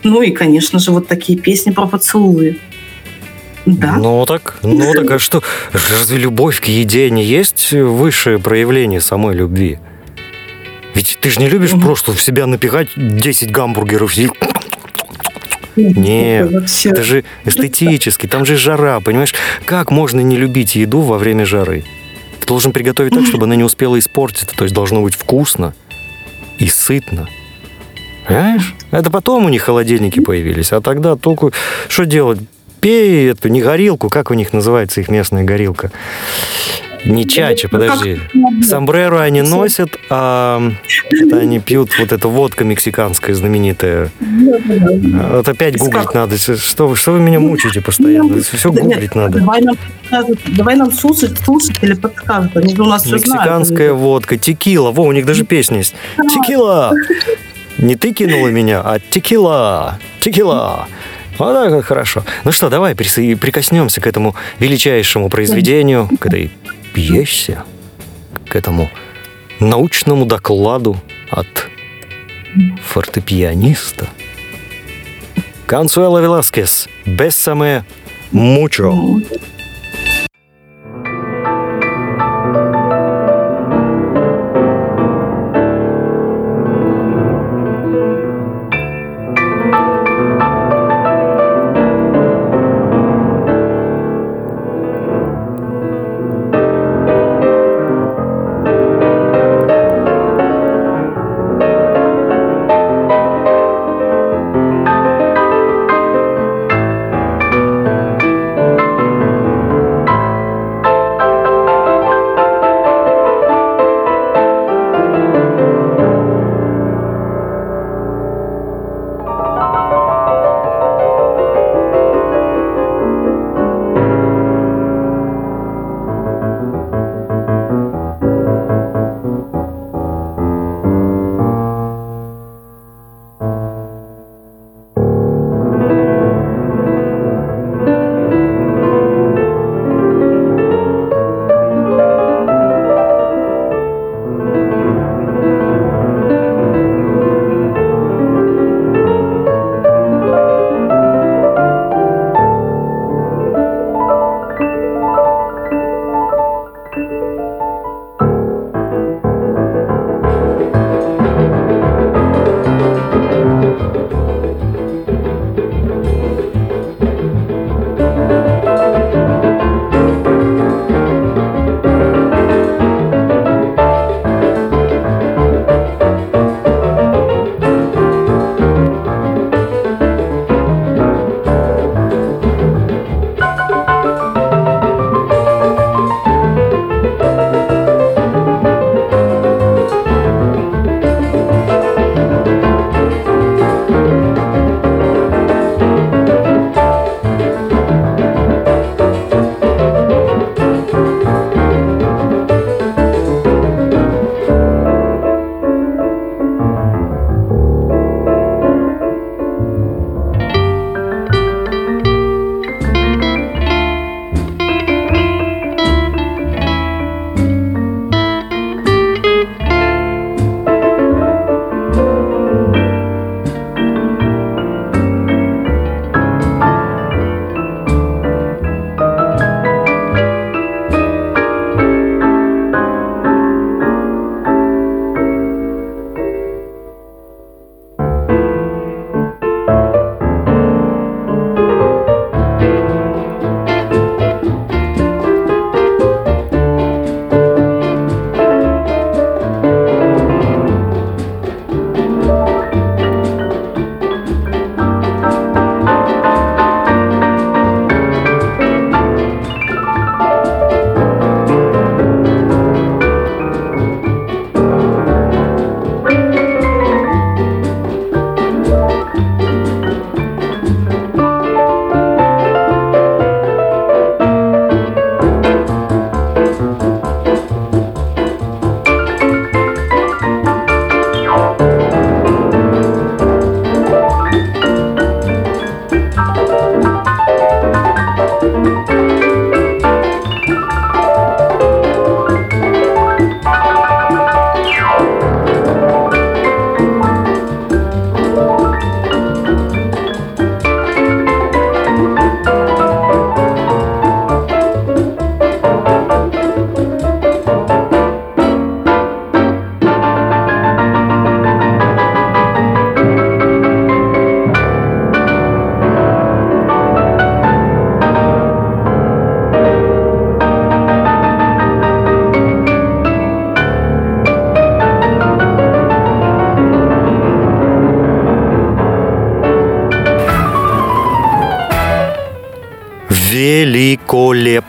Ну и, конечно же, вот такие песни про поцелуи. Да. Ну так, ну так, а что, разве любовь к еде не есть высшее проявление самой любви? Ведь ты же не любишь просто в себя напихать 10 гамбургеров и нет, это же эстетически, там же жара, понимаешь? Как можно не любить еду во время жары? Ты должен приготовить так, чтобы она не успела испортиться, то есть должно быть вкусно и сытно. Понимаешь? Это потом у них холодильники появились, а тогда только что делать? Пей эту не горилку, как у них называется их местная горилка? Не чача, подожди. Сомбреро они носят, а это они пьют вот эту водка мексиканская знаменитая. Вот опять гуглить надо. Что, вы, что вы меня мучаете постоянно? Все гуглить надо. Давай нам, давай нам слушать, слушатели подскажут. Они у нас Мексиканская водка, текила. Во, у них даже песня есть. Текила! *laughs* Не ты кинула меня, а текила. Текила. Вот так вот хорошо. Ну что, давай прикоснемся к этому величайшему произведению, к этой пьесе, к этому научному докладу от фортепианиста. Консуэла Веласкес, «Бессаме мучо».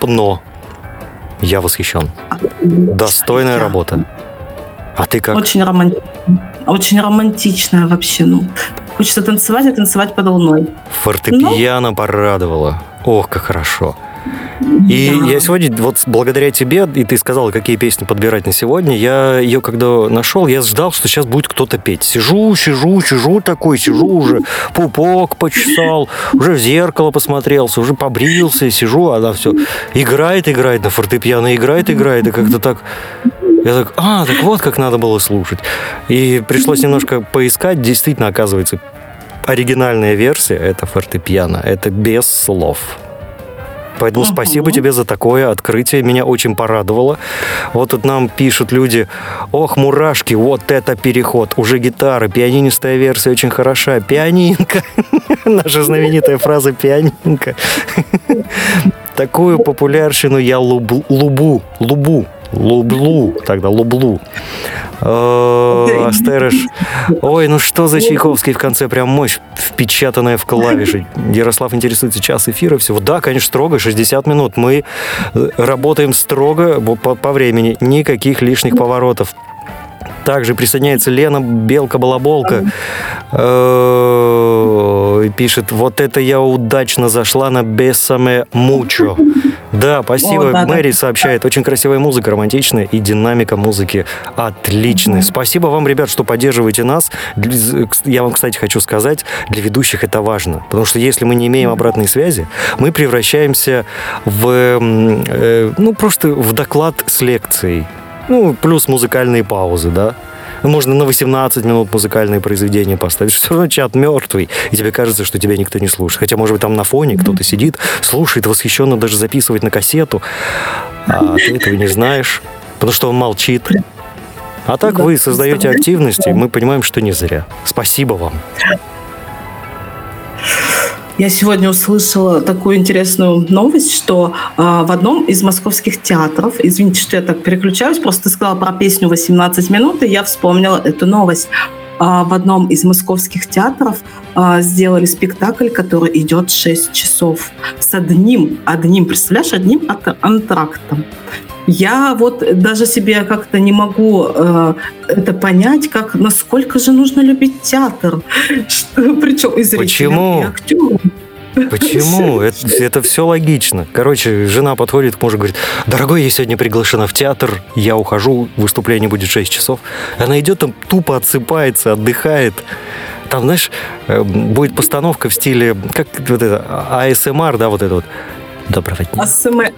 Великолепно. Я восхищен. Достойная работа. А ты как? Очень романтично. Очень романтичная вообще. Ну, хочется танцевать и танцевать под луной. Фортепиано порадовало. Ох, как хорошо. И Да. я сегодня, вот благодаря тебе, и ты сказала, какие песни подбирать на сегодня, я ее когда нашел, я ждал, что сейчас будет кто-то петь. Сижу, сижу, сижу такой, сижу уже, пупок почесал, уже в зеркало посмотрелся, уже побрился, сижу, она все играет, играет на фортепиано, играет, играет, и как-то так... Я так, а, так вот как надо было слушать. И пришлось немножко поискать, действительно, оказывается, оригинальная версия это фортепиано, это без слов. Поэтому Мгм. спасибо тебе за такое открытие. Меня очень порадовало. Вот тут нам пишут люди, ох, мурашки, вот это переход. Уже гитара, пианинистая версия очень хороша. Пианинка. *laughs* Наша знаменитая фраза пианинка. *laughs* Такую популярщину я луб- лубу, лубу, лублу, тогда лублу. Э, *laughs* Астерыш. Ой, ну что за Чайковский в конце? Прям мощь, впечатанная в клавиши. Ярослав интересуется час эфира всего. Да, конечно, строго, 60 минут. Мы э, работаем строго по, по времени. Никаких лишних поворотов. Также присоединяется Лена Белка-Балаболка. Э, и Пишет, вот это я удачно зашла на Бессаме Мучо. Да, спасибо. О, да, да. Мэри сообщает, очень красивая музыка, романтичная, и динамика музыки отличная. Спасибо вам, ребят, что поддерживаете нас. Я вам, кстати, хочу сказать, для ведущих это важно. Потому что если мы не имеем обратной связи, мы превращаемся в, э, ну, просто в доклад с лекцией. Ну, плюс музыкальные паузы, да. Можно на 18 минут музыкальные произведения поставить. Все равно чат мертвый, и тебе кажется, что тебя никто не слушает. Хотя, может быть, там на фоне кто-то сидит, слушает, восхищенно даже записывает на кассету. А ты этого не знаешь, потому что он молчит. А так Да, вы создаете активность, и мы понимаем, что не зря. Спасибо вам. Я сегодня услышала такую интересную новость, что а, в одном из московских театров, извините, что я так переключаюсь, просто ты сказала про песню «18 минут», и я вспомнила эту новость. А, в одном из московских театров а, сделали спектакль, который идет 6 часов с одним, одним, представляешь, одним антрактом. Я вот даже себе как-то не могу э, это понять, как насколько же нужно любить театр, *laughs* Что- причем и зрителям, Почему? и актерам. *laughs* Почему? Это, это все логично. Короче, жена подходит к мужу и говорит, дорогой, я сегодня приглашена в театр, я ухожу, выступление будет 6 часов. Она идет там, тупо отсыпается, отдыхает. Там, знаешь, э, будет постановка в стиле, как вот это, АСМР, да, вот это вот. Доброго дня. АСМР.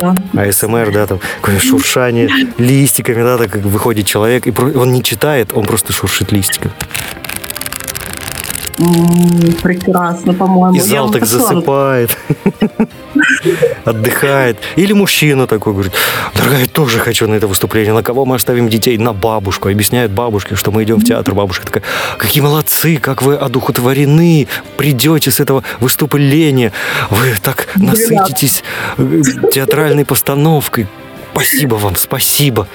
да. АСМР, да, там какое шуршание листиками, да, так как выходит человек, и он не читает, он просто шуршит листиками. Прекрасно, по-моему. И зал так засыпает, *laughs* отдыхает. Или мужчина такой говорит, дорогая, я тоже хочу на это выступление. На кого мы оставим детей? На бабушку. Объясняют бабушке, что мы идем в театр. Бабушка такая, какие молодцы, как вы одухотворены. Придете с этого выступления. Вы так насытитесь э, театральной постановкой. Спасибо вам, спасибо.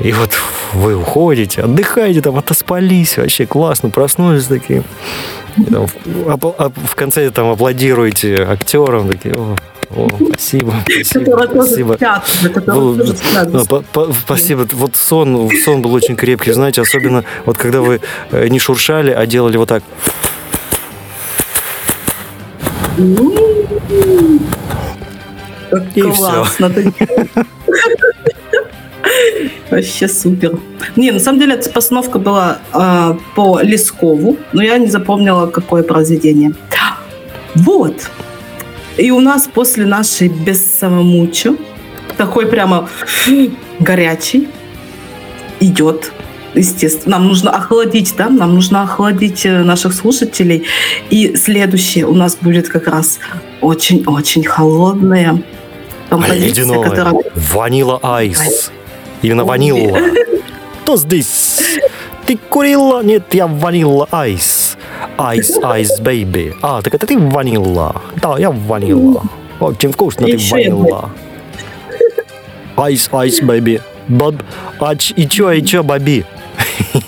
И вот вы уходите, отдыхаете, там отоспались, вообще классно, проснулись такие. И там в, ап- в конце там аплодируете актерам, такие, о, о, спасибо, *laughs* спасибо, спасибо. Был- ну, по- по- Спасибо. Вот сон, сон был очень крепкий, знаете, особенно вот когда вы э, не шуршали, а делали вот так. Как И классно. Ты- *laughs* Вообще супер. Не, на самом деле эта постановка была а, по Лескову, но я не запомнила, какое произведение. Вот. И у нас после нашей без самомучо такой прямо горячий идет. Естественно, нам нужно охладить, да, нам нужно охладить э, наших слушателей. И следующее у нас будет как раз очень-очень холодная композиция, Ледяное. которая... Ванила айс. Именно Ой. ванилла. *laughs* Кто здесь? Ты курила? Нет, я ванилла айс. Айс, айс, бейби. А, так это ты ванилла. Да, я ванилла. Очень вкусно ты ванилла. Айс, айс, бейби. Баб, а и чё, и чё, баби?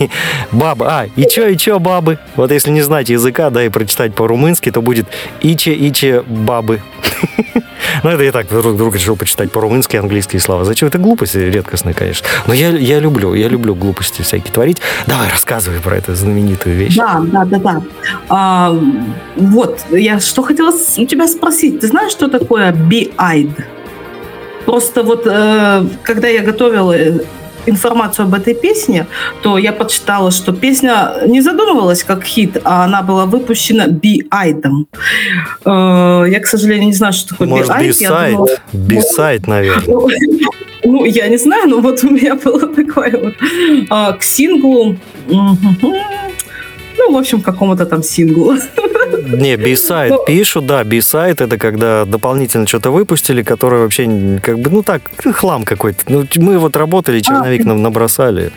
*laughs* Баба. А, и чё, и чё, бабы? Вот если не знать языка, да, и прочитать по-румынски, то будет иче, иче, бабы. *laughs* Ну, это я так вдруг, вдруг решил почитать по-румынски английские слова. Зачем? Это глупости редкостные, конечно. Но я, я люблю, я люблю глупости всякие творить. Давай, рассказывай про эту знаменитую вещь. Да, да, да, да. А, вот, я что хотела у тебя спросить. Ты знаешь, что такое be-eyed? Просто вот, э, когда я готовила э, информацию об этой песне, то я почитала, что песня не задумывалась как хит, а она была выпущена be-eyed. Э, я, к сожалению, не знаю, что такое Может, бисайд? думала- Бисайд, наверное. ну, ну, я не знаю, но вот у меня было такое вот а, к синглу. Ну, в общем, к какому-то там синглу. Не, бисайд Ну- пишут, да, бисайд это когда дополнительно что-то выпустили, которое вообще как бы, ну так, хлам какой-то. Ну, мы вот работали, черновик нам набросали,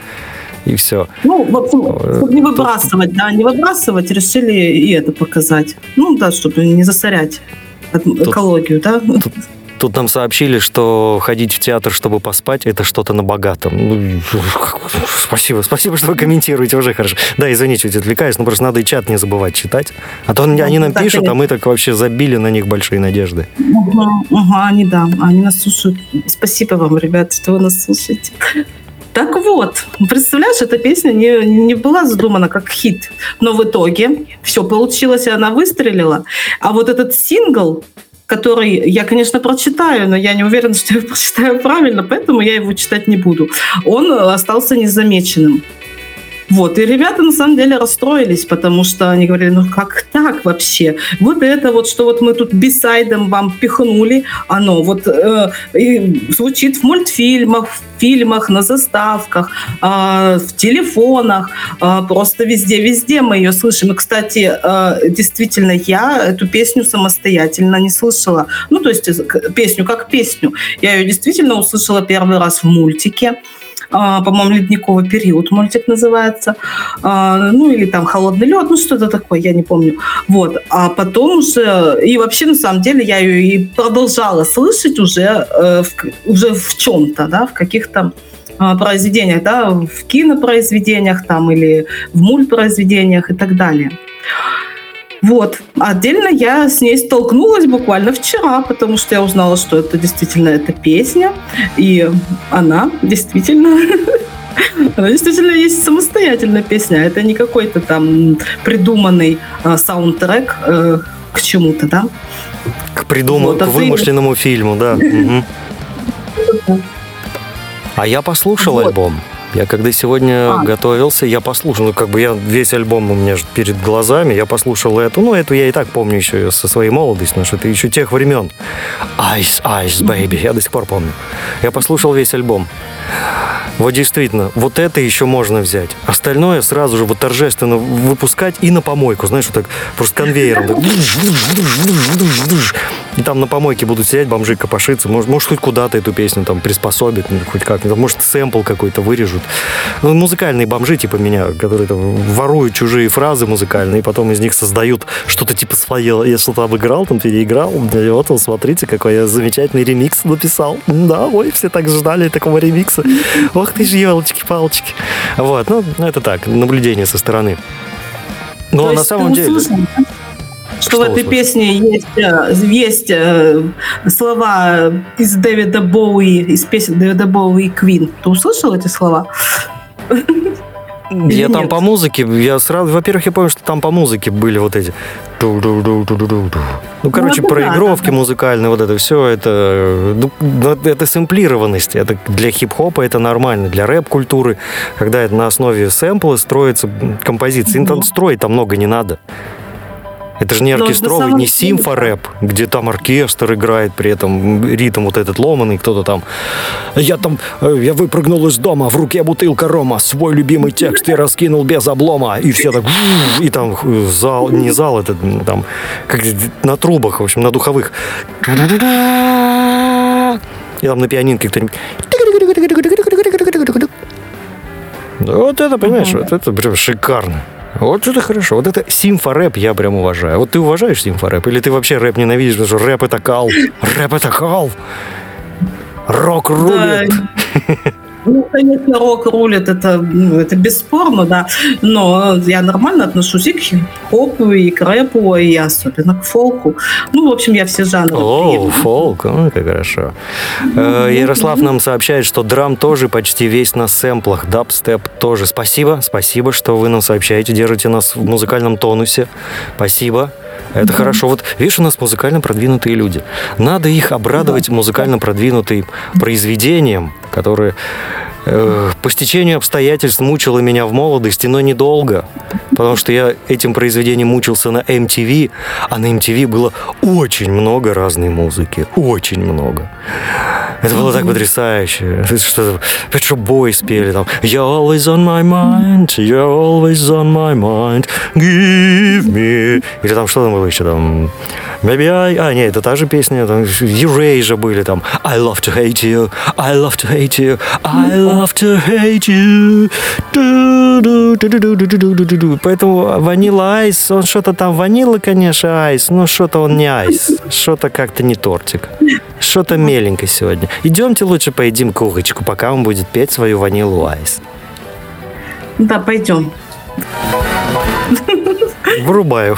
и все. Ну, в общем, Э, чтобы не выбрасывать, да, не выбрасывать, решили и это показать. Ну, да, чтобы не засорять экологию, да. Тут нам сообщили, что ходить в театр, чтобы поспать, это что-то на богатом. Ну, спасибо, спасибо, что вы комментируете, уже хорошо. Да, извините, чуть отвлекаюсь, но просто надо и чат не забывать читать. А то они нам да, пишут, а мы так вообще забили на них большие надежды. Ага, ага, они, да, они нас слушают. Спасибо вам, ребят, что вы нас слушаете. Так вот, представляешь, эта песня не, не была задумана как хит, но в итоге все получилось, и она выстрелила. А вот этот сингл, который я, конечно, прочитаю, но я не уверена, *laughs* что я прочитаю правильно, поэтому я его читать не буду. Он э, остался незамеченным. Вот, и ребята на самом деле расстроились, потому что они говорили, ну как так вообще? Вот это вот, что вот мы тут бисайдом вам пихнули, оно вот э, и звучит в мультфильмах, в фильмах, на заставках, э, в телефонах, э, просто везде-везде мы ее слышим. И, кстати, э, действительно, я эту песню самостоятельно не слышала. Ну, то есть э, песню как песню. Я ее действительно услышала первый раз в мультике. А, по-моему, «Ледниковый период» мультик называется. А, ну, или там «Холодный лед», ну, что-то такое, я не помню. Вот. А потом уже... И вообще, на самом деле, я ее и продолжала слышать уже, э, уже в чем-то, да, в каких-то а, произведениях, да, в кинопроизведениях там или в мультпроизведениях и так далее. Вот. Отдельно я с ней столкнулась буквально вчера, потому что я узнала, что это действительно эта песня, и она действительно *laughs* она действительно есть самостоятельная песня. Это не какой-то там придуманный а, саундтрек э, к чему-то, да? К придуманному, Вот, а к ты- вымышленному фильму, да. *laughs* А я послушал альбом. Я когда сегодня А. готовился, я послушал, ну как бы я весь альбом у меня перед глазами, я послушал эту, ну эту я и так помню еще со своей молодости, потому что это еще тех времен. Ice, Ice, Baby, я до сих пор помню. Я послушал весь альбом. Вот действительно, вот это еще можно взять. Остальное сразу же вот торжественно выпускать и на помойку, знаешь, вот так просто конвейером. так. *laughs* И там на помойке будут сидеть бомжи копошиться. Может, может хоть куда-то эту песню там приспособят, ну, хоть как Может, сэмпл какой-то вырежут. Ну, музыкальные бомжи типа меня, которые там воруют чужие фразы музыкальные, и потом из них создают что-то типа свое. Я что-то обыграл, там переиграл. И вот, он, смотрите, какой я замечательный ремикс написал. Да, ой, все так ждали такого ремикса. Ох ты ж, елочки-палочки. Вот, ну, это так, наблюдение со стороны. Но То на самом деле... услышал, Что, Что в этой песне есть, э, есть э, слова из Дэвида Боуи, из песен Дэвида Боуи и Квин. Ты услышал эти слова? Я там по музыке, я сразу, во-первых, я помню, что там по музыке были вот эти. ту-ду-ду-ду-ду-ду. Ну, короче, это да, проигровки да, музыкальные, вот это все, это, ну, ну, это сэмплированность. Это для хип-хопа это нормально, для рэп-культуры, когда это на основе сэмпла строится композиция. Мгм. Там Строить там много не надо. Это же не оркестровый, не симфорэп, где там оркестр играет, при этом ритм вот этот ломаный, кто-то там. Я там, э, я выпрыгнул из дома, в руке бутылка рома, свой любимый текст я раскинул без облома, и все так, и там э, зал, не зал, это м, там, как на трубах, в общем, на духовых. И там на пианинке кто-нибудь вот это, понимаешь, вот это прям шикарно. Вот это хорошо. Вот это симфорэп я прям уважаю. Вот ты уважаешь симфорэп? Или ты вообще рэп ненавидишь, потому что рэп это кал? Рэп это кал? Рок рулит. *laughs* Ну, конечно, рок рулит, это, ну, это бесспорно, да, но я нормально отношусь и к хип-хопу, и к рэпу, и особенно к фолку. Ну, в общем, я все жанры О, фолк, ну, как хорошо. Э, Ярослав нам сообщает, что драм тоже почти весь на сэмплах, дабстеп тоже. Спасибо, спасибо, что вы нам сообщаете, держите нас в музыкальном тонусе. Спасибо. Это хорошо. Вот видишь, у нас музыкально продвинутые люди. Надо их обрадовать музыкально продвинутым произведением, которые э, по стечению обстоятельств мучило меня в молодости, но недолго. Потому что я этим произведением мучился на MTV, а на MTV было очень много разной музыки. Очень много. Это было так потрясающе. Это Что Boys спели там You're always on my mind, you're always on my mind, give me... Или там что там было еще там? Maybe I... А, нет, это та же песня. Там Erasure были там I love to hate you, I love to hate you, I love to hate you. Поэтому Vanilla Ice, он что-то там, ванила, конечно, Ice, но что-то он не Ice, что-то как-то не тортик. Что-то меленько сегодня. Идемте лучше поедим курочку, пока он будет петь свою ванилу айс. Да, пойдем. Врубаю.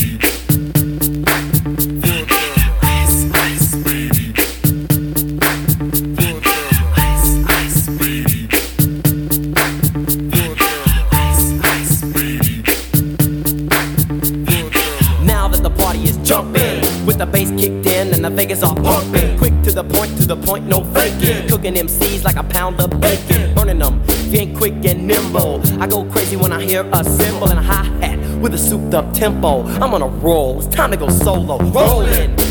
bass kicked in and the Vegas are pumping. Quick to the point, to the point, no faking. Cooking MCs like a pound of bacon. Burning them, ain't quick and nimble. I go crazy when I hear a cymbal and a hi hat with a souped up tempo. I'm on a roll, it's time to go solo. Rolling.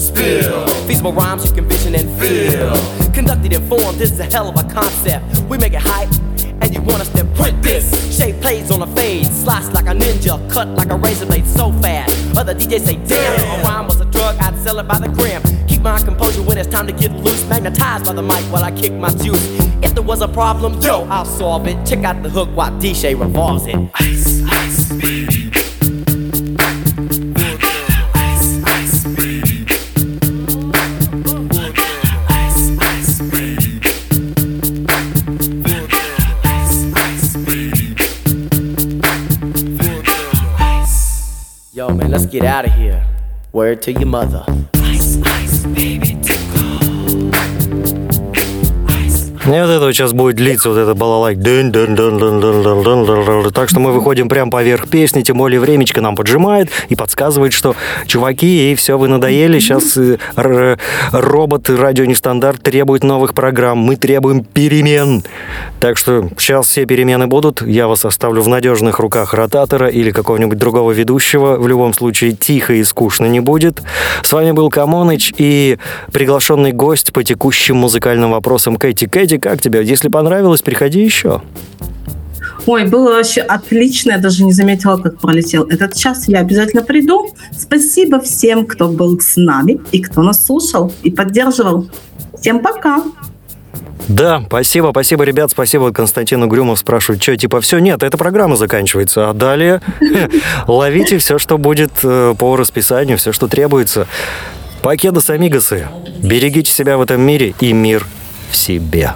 Spill. Feasible rhymes you can vision and feel. Conducted in form, this is a hell of a concept. We make it hype. And you want us to print this Shape plays on a fade Slice like a ninja Cut like a razor blade so fast Other DJs say damn a rhyme was a drug I'd sell it by the gram Keep my composure when it's time to get loose Magnetized by the mic while I kick my juice If there was a problem, yo, I'll solve it Check out the hook while DJ revolves it Ice, get out of here. Word to your mother. Ice, ice, baby, И вот это вот сейчас будет длиться, вот это балалайк. Так что мы выходим прям поверх песни, тем более времечко нам поджимает и подсказывает, что чуваки, и все, вы надоели, сейчас э, робот радио нестандарт требует новых программ, мы требуем перемен. Так что сейчас все перемены будут, я вас оставлю в надежных руках ротатора или какого-нибудь другого ведущего, в любом случае тихо и скучно не будет. С вами был Камоныч и приглашенный гость по текущим музыкальным вопросам Кэти Кэти, как тебе? Если понравилось, приходи еще. Ой, было вообще отлично, я даже не заметила, как пролетел этот час. Я обязательно приду. Спасибо всем, кто был с нами и кто нас слушал и поддерживал. Всем пока! Да, спасибо, спасибо, ребят, спасибо. Константин Угрюмов спрашивает, что, типа, все, нет, эта программа заканчивается, а далее *laughs* ловите все, что будет э, по расписанию, все, что требуется. Покедос, амигосы, берегите себя в этом мире и мир в себе.